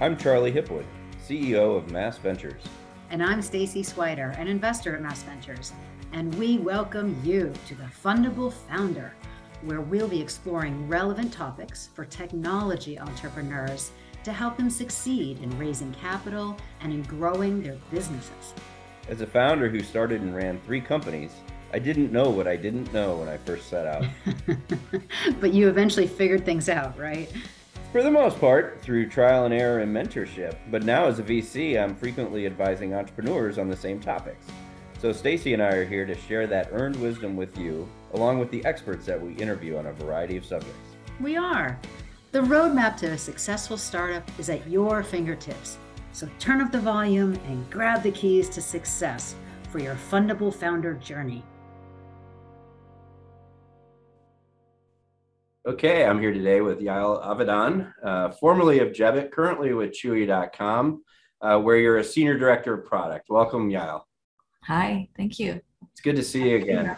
I'm Charlie Hipwood, CEO of Mass Ventures. And I'm Stacy Swider, an investor at Mass Ventures. And we welcome you to the Fundable Founder, where we'll be exploring relevant topics for technology entrepreneurs to help them succeed in raising capital and in growing their businesses. As a founder who started and ran three companies, I didn't know what I didn't know when I first set out. but you eventually figured things out, right? For the most part, through trial and error and mentorship. But now, as a VC, I'm frequently advising entrepreneurs on the same topics. So, Stacy and I are here to share that earned wisdom with you, along with the experts that we interview on a variety of subjects. We are. The roadmap to a successful startup is at your fingertips. So, turn up the volume and grab the keys to success for your fundable founder journey. Okay, I'm here today with Yael Avidan, uh, formerly of Jebbit, currently with Chewy.com, uh, where you're a senior director of product. Welcome, Yael. Hi, thank you. It's good to see you again.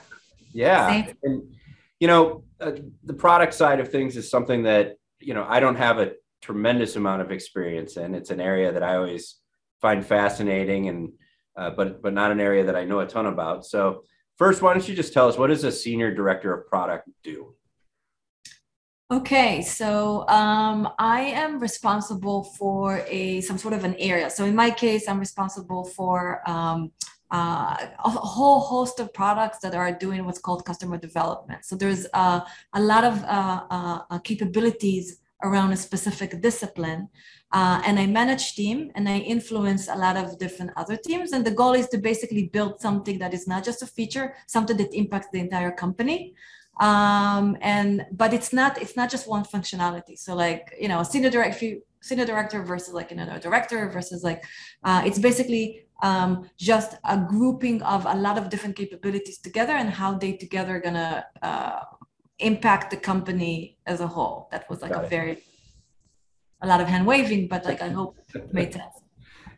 Yeah, and you know, uh, the product side of things is something that you know I don't have a tremendous amount of experience in. It's an area that I always find fascinating, and uh, but but not an area that I know a ton about. So, first, why don't you just tell us what does a senior director of product do? Okay, so um, I am responsible for a some sort of an area. So in my case, I'm responsible for um, uh, a whole host of products that are doing what's called customer development. So there's uh, a lot of uh, uh, uh capabilities around a specific discipline, uh, and I manage team and I influence a lot of different other teams. And the goal is to basically build something that is not just a feature, something that impacts the entire company um, and but it's not it's not just one functionality. So like you know senior director senior director versus like you know director versus like uh, it's basically um, just a grouping of a lot of different capabilities together and how they together are gonna uh, impact the company as a whole. That was like Got a it. very a lot of hand waving but like i hope it made sense.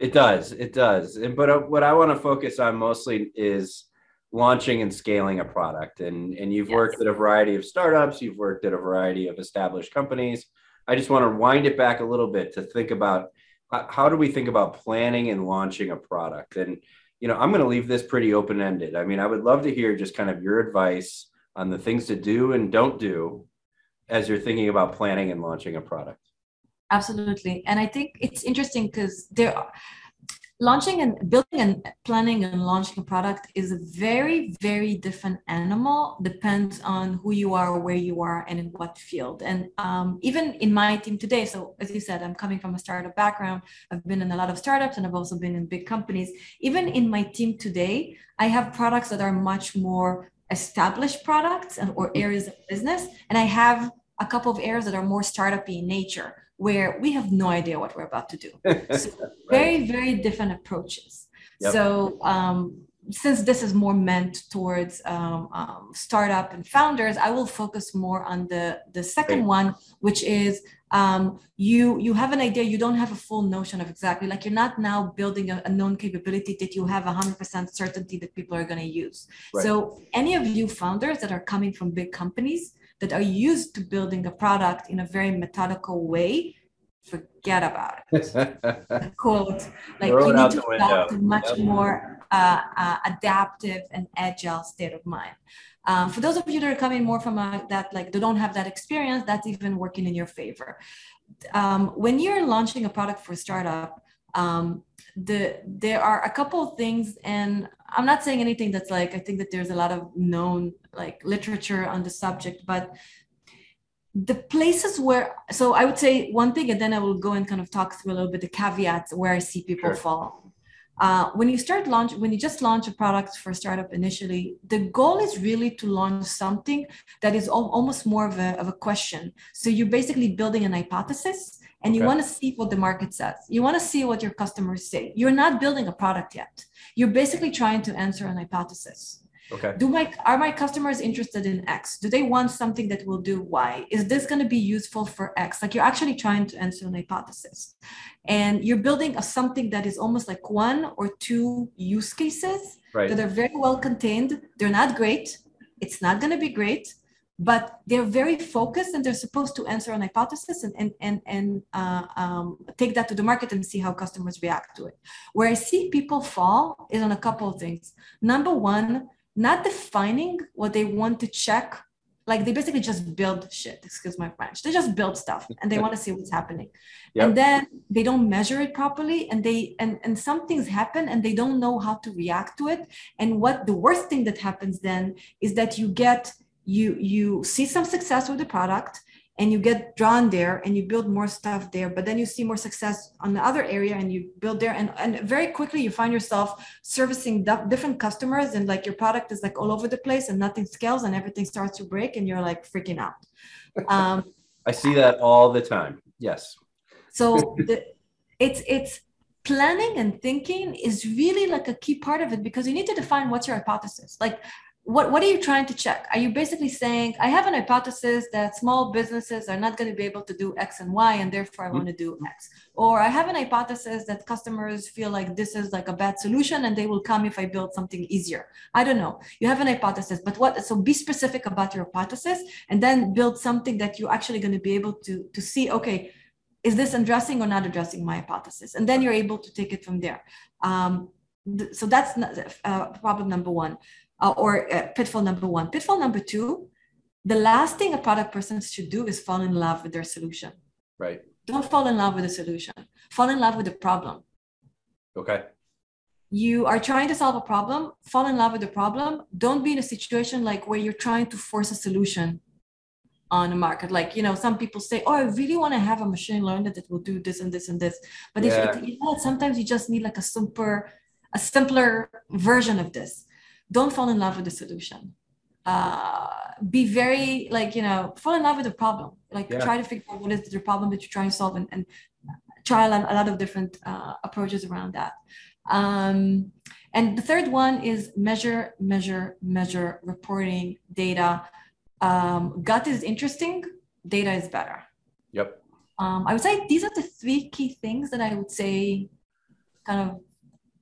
It does. It does. And but uh, what i want to focus on mostly is launching and scaling a product. And and you've yes. worked at a variety of startups you've worked at a variety of established companies. I just want to wind it back a little bit to think about how do we think about planning and launching a product? And you know i'm going to leave this pretty open ended i mean i would love to hear just kind of your advice on the things to do and don't do as you're thinking about planning and launching a product. Absolutely. And i think it's interesting because there are launching and building and planning and launching a product is a very very different animal depends on who you are where you are and in what field. And um, even in my team today so as you said i'm coming from a startup background. I've been in a lot of startups and i've also been in big companies. Even in my team today i have products that are much more established products and, or areas of business and i have a couple of areas that are more startup in nature where we have no idea what we're about to do. So right. Very, very different approaches. Yep. So um, since this is more meant towards um, um, startup and founders, I will focus more on the the second one, which is um, you you have an idea, you don't have a full notion of exactly like you're not now building a, a known capability that you have 100% certainty that people are going to use. Right. So any of you founders that are coming from big companies, that are used to building a product in a very methodical way forget about it. quote, like Throw you need to adopt a much yep. more uh, uh, adaptive and agile state of mind. Um, for those of you that are coming more from a, that, like they don't have that experience, that's even working in your favor. Um, when you're launching a product for a startup, um, the there are a couple of things, and I'm not saying anything that's like I think that there's a lot of known like literature on the subject, but the places where so i would say one thing and then i will go and kind of talk through a little bit the caveats where i see people sure. fall uh, when you start launch when you just launch a product for a startup initially the goal is really to launch something that is al- almost more of a, of a question so you're basically building an hypothesis and okay. you want to see what the market says you want to see what your customers say you're not building a product yet you're basically trying to answer an hypothesis Okay. Do my are my customers interested in X? Do they want something that will do Y? Is this going to be useful for X? Like you're actually trying to answer an hypothesis, and you're building a something that is almost like one or two use cases right. that are very well contained. They're not great. It's not going to be great, but they're very focused and they're supposed to answer an hypothesis and and and, and uh, um, take that to the market and see how customers react to it. Where i see people fall is on a couple of things. Number one not defining what they want to check. Like they basically just build shit excuse my french. They just build stuff and they want to see what's happening. Yep. and then they don't measure it properly and they and and some things happen and they don't know how to react to it. And what the worst thing that happens then is that you get you you see some success with the product and you get drawn there and you build more stuff there but then you see more success on the other area and you build there. And, and very quickly you find yourself servicing different customers and like your product is like all over the place and nothing scales and everything starts to break and you're like freaking out. Um, i see that all the time. Yes. So the, it's it's planning and thinking is really like a key part of it because you need to define what's your hypothesis. Like what, what are you trying to check? Are you basically saying, I have an hypothesis that small businesses are not going to be able to do X and Y, and therefore I mm-hmm. want to do X? Or I have an hypothesis that customers feel like this is like a bad solution and they will come if I build something easier. I don't know. You have an hypothesis, but what? So be specific about your hypothesis and then build something that you're actually going to be able to, to see, okay, is this addressing or not addressing my hypothesis? And then you're able to take it from there. Um, th- so that's not, uh, problem number one uh, or uh, pitfall number one. Pitfall number two, the last thing a product person should do is fall in love with their solution. Right. Don't fall in love with the solution. Fall in love with the problem. Okay. You are trying to solve a problem, fall in love with the problem. Don't be in a situation like where you're trying to force a solution on a market. Like, you know, some people say, Oh, I really want to have a machine learner that will do this and this and this. But yeah. if you know, sometimes you just need like a super, a simpler version of this don't fall in love with the solution. Uh, be very like you know fall in love with the problem. Like yeah. try to figure out what is the problem that you're trying to solve and, and try a lot of different uh, approaches around that. Um, and the third one is measure measure measure reporting data. Um, gut is interesting data is better. Yep. Um, i would say these are the three key things that i would say kind of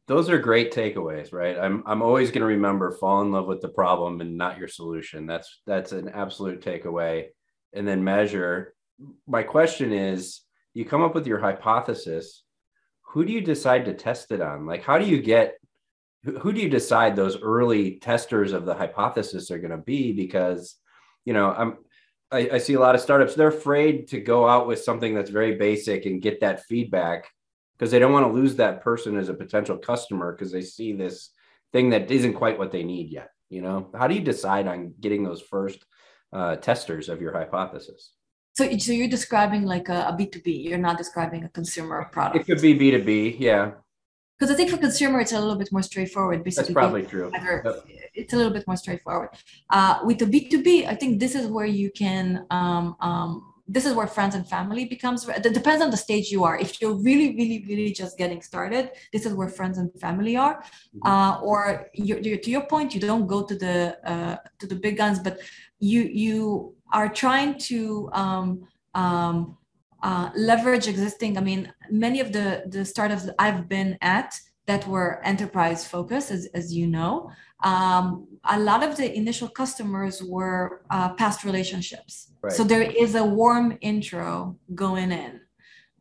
those are great takeaways right? I'm i'm always going to remember fall in love with the problem and not your solution. That's that's an absolute takeaway. And then measure. My question is you come up with your hypothesis. Who do you decide to test it on? Like how do you get who do you decide those early testers of the hypothesis are going to be? Because you know i'm I, I see a lot of startups they're afraid to go out with something that's very basic and get that feedback because they don't want to lose that person as a potential customer because they see this thing that isn't quite what they need yet you know how do you decide on getting those first uh, testers of your hypothesis so, so you're describing like a a b2b you're not describing a consumer product it could be b2b yeah because I think for consumer it's a little bit more straightforward. Basically, That's probably true. Yep. It's a little bit more straightforward. Uh, with the B two B, I think this is where you can um, um, this is where friends and family becomes it depends on the stage you are if you're really really really just getting started this is where friends and family are mm-hmm. uh, or you're, you're, to your point you don't go to the uh, to the big guns but you you are trying to um, um, uh, leverage existing i mean many of the the startups that i've been at that were enterprise focused as, as you know um, a lot of the initial customers were uh, past relationships Right. So there is a warm intro going in.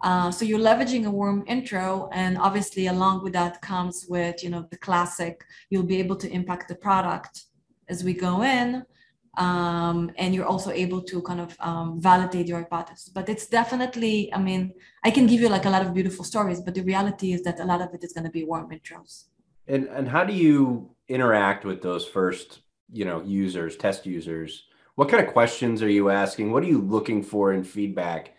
Uh, so you're leveraging a warm intro, and obviously along with that comes with you know the classic. You'll be able to impact the product as we go in, um, and you're also able to kind of um, validate your hypothesis. But it's definitely, I mean, I can give you like a lot of beautiful stories, but the reality is that a lot of it is going to be warm intros. And and how do you interact with those first you know users, test users? what kind of questions are you asking? What are you looking for in feedback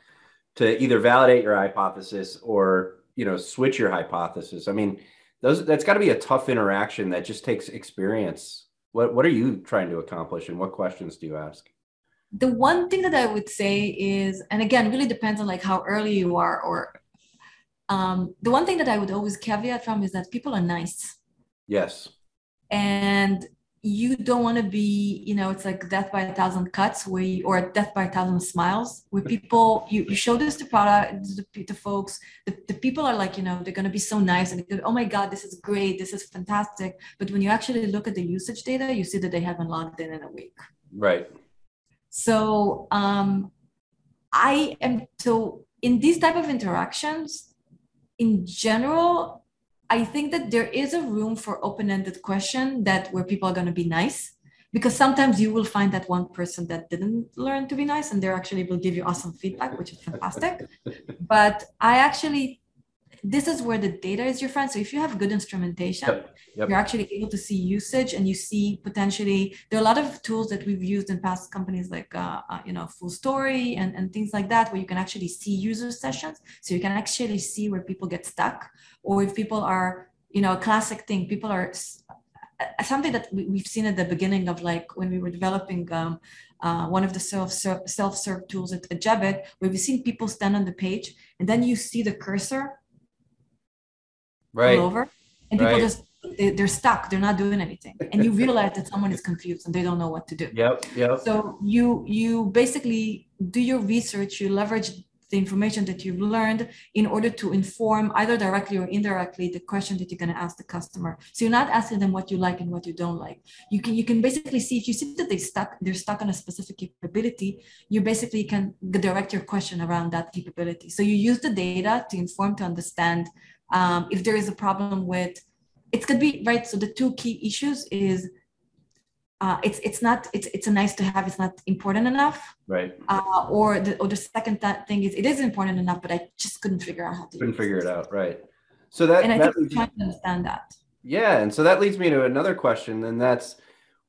to either validate your hypothesis or you know switch your hypothesis? I mean, those that's got to be a tough interaction that just takes experience. What what are you trying to accomplish, and what questions do you ask? The one thing that I would say is, and again, really depends on like how early you are, or um, the one thing that I would always caveat from is that people are nice. Yes. And you don't want to be you know it's like death by a thousand cuts where you, or death by a thousand smiles where people you, you show this to product to, to folks the, the people are like you know they're going to be so nice and go, oh my god this is great this is fantastic. But when you actually look at the usage data you see that they haven't logged in in a week. Right. So um, I am so in these type of interactions, in general, I think that there is a room for open-ended question that where people are going to be nice because sometimes you will find that one person that didn't learn to be nice and they actually will give you awesome feedback which is fantastic. But i actually this is where the data is your friend so if you have good instrumentation yep. Yep. you're actually able to see usage and you see potentially there are a lot of tools that we've used in past companies like uh, uh, you know FullStory and, and things like that where you can actually see user sessions so you can actually see where people get stuck or if people are you know a classic thing people are uh, something that we've seen at the beginning of like when we were developing um, uh, one of the self self-serve tools at, at where we've seen people stand on the page and then you see the cursor right. over and people right. just they, they're stuck. They're not doing anything. And you realize that someone is confused and they don't know what to do. Yep yep. So you you basically do your research you leverage the information that you've learned in order to inform either directly or indirectly the question that you're going to ask the customer. So you're not asking them what you like and what you don't like. You can you can basically see if you see that they stuck they're stuck on a specific capability you basically can direct your question around that capability. So you use the data to inform to understand um, if there is a problem with it could be right so the two key issues is uh, it's it's not it's it's a nice to have it's not important enough. Right. Uh, or the or the second th- thing is it is important enough but i just couldn't figure out how to couldn't figure it out right. So that and i that think trying to understand that. Yeah and so that leads me to another question and that's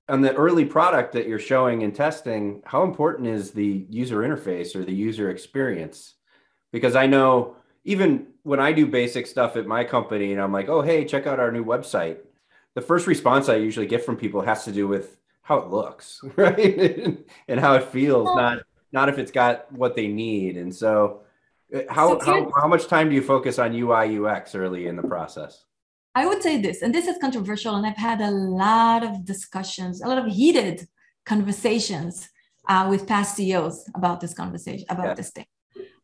on the early product that you're showing and testing how important is the user interface or the user experience? Because i know even when I do basic stuff at my company and I'm like, oh, hey, check out our new website, the first response I usually get from people has to do with how it looks, right? and how it feels, not not if it's got what they need. And so uh, how, so how, how much time do you focus on UI UX early in the process? I would say this, and this is controversial, and I've had a lot of discussions, a lot of heated conversations uh, with past CEOs about this conversation, about yeah. this thing.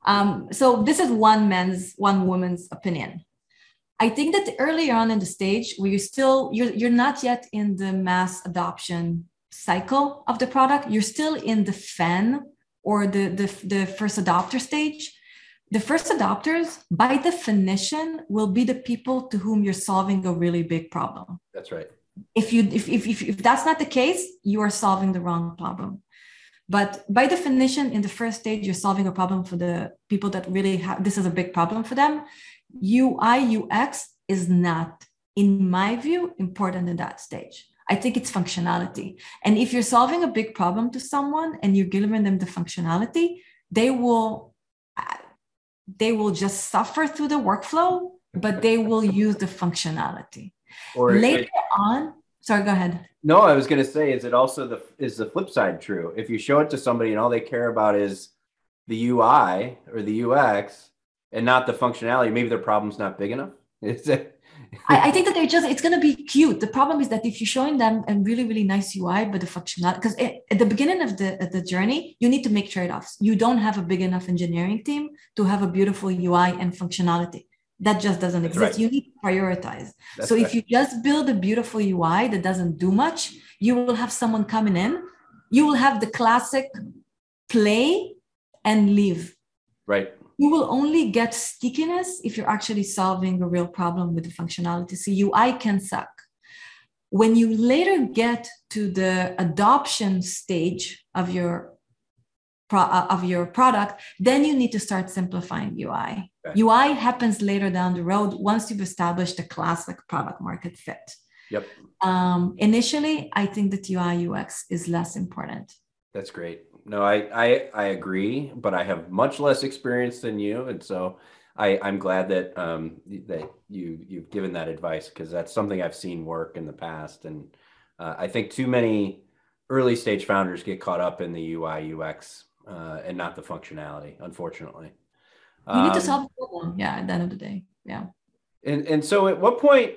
Um, so this is one man's, one woman's opinion. I think that earlier on in the stage where you're still, you're, you're not yet in the mass adoption cycle of the product, you're still in the fan or the, the, the first adopter stage. The first adopters, by definition, will be the people to whom you're solving a really big problem. That's right. If you if, if, if, if that's not the case, you are solving the wrong problem. But by definition, in the first stage, you're solving a problem for the people that really have this is a big problem for them. UI, UX is not, in my view, important in that stage. I think it's functionality. And if you're solving a big problem to someone and you're giving them the functionality, they will they will just suffer through the workflow, but they will use the functionality. Or later on, sorry, go ahead. No, I was going to say, is it also the is the flip side true? If you show it to somebody and all they care about is the UI or the UX and not the functionality, maybe their problem's not big enough. Is it? I, I, think that they're just it's going to be cute. The problem is that if you're showing them a really really nice UI, but the functionality because at the beginning of the the journey, you need to make trade offs. You don't have a big enough engineering team to have a beautiful UI and functionality that just doesn't exist. Right. You need to prioritize. That's so right. if you just build a beautiful UI that doesn't do much, you will have someone coming in. You will have the classic play and leave. Right. You will only get stickiness if you're actually solving a real problem with the functionality. So UI can suck. When you later get to the adoption stage of your uh, of your product, then you need to start simplifying UI. UI happens later down the road once you've established a classic product market fit. Yep. Um, initially, I think that UI UX is less important. That's great. No, I, I I agree, but I have much less experience than you, and so I I'm glad that um that you you've given that advice because that's something I've seen work in the past, and uh, I think too many early stage founders get caught up in the UI UX uh, and not the functionality, unfortunately. You need to um, solve the problem. Yeah, at the end of the day. Yeah. And and so at what point,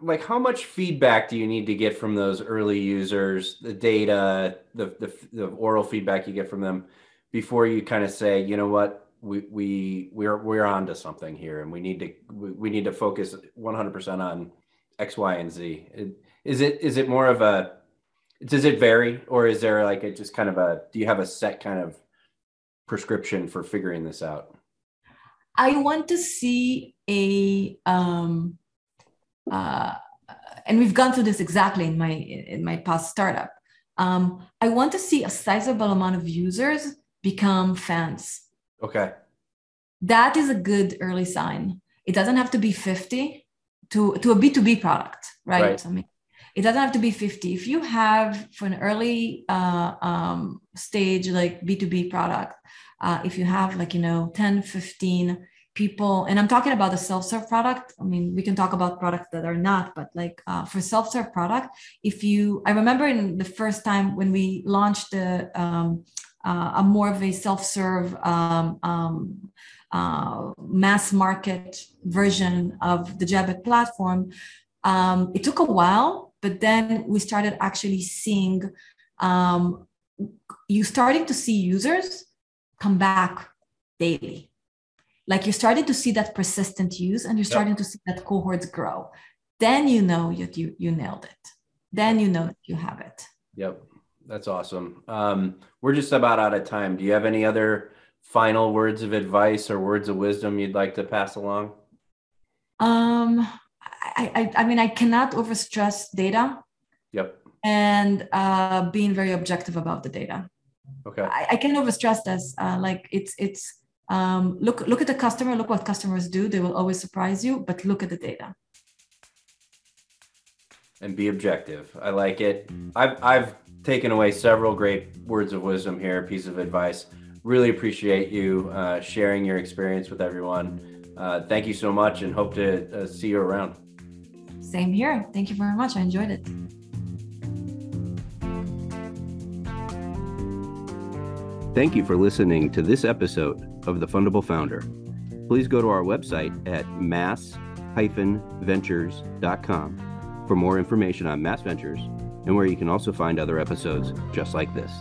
like how much feedback do you need to get from those early users, the data, the the, the oral feedback you get from them before you kind of say, you know what, we we we're we're on to something here and we need to we, we need to focus 100% on X, Y, and Z. Is it is it more of a does it vary or is there like a just kind of a do you have a set kind of prescription for figuring this out i want to see a um uh and we've gone through this exactly in my in my past startup. Um i want to see a sizable amount of users become fans. Okay. That is a good early sign. It doesn't have to be 50 to to a b2b product right, right. i mean it doesn't have to be 50 if you have for an early uh, um, stage like b2b product uh, if you have like you know 10 15 people and i'm talking about the self-serve product. I mean we can talk about products that are not but like uh, for self-serve product if you i remember in the first time when we launched um, uh, a more of a self-serve um, um, uh, mass market version of the Jebbit platform um, it took a while but then we started actually seeing um, you starting to see users come back daily like you're starting to see that persistent use and you're starting yep. to see that cohorts grow then you know that you you nailed it then you know that you have it yep that's awesome um, we're just about out of time do you have any other final words of advice or words of wisdom you'd like to pass along um I, I, I mean, I cannot overstress data. Yep. And uh, being very objective about the data. Okay. I, I can overstress this. Uh, like it's it's um, look look at the customer. Look what customers do. They will always surprise you. But look at the data. And be objective. I like it. I've I've taken away several great words of wisdom here. Piece of advice. Really appreciate you uh, sharing your experience with everyone. Uh, thank you so much, and hope to uh, see you around. Same here. Thank you very much. I enjoyed it. Thank you for listening to this episode of The Fundable Founder. Please go to our website at mass-ventures.com for more information on Mass Ventures and where you can also find other episodes just like this.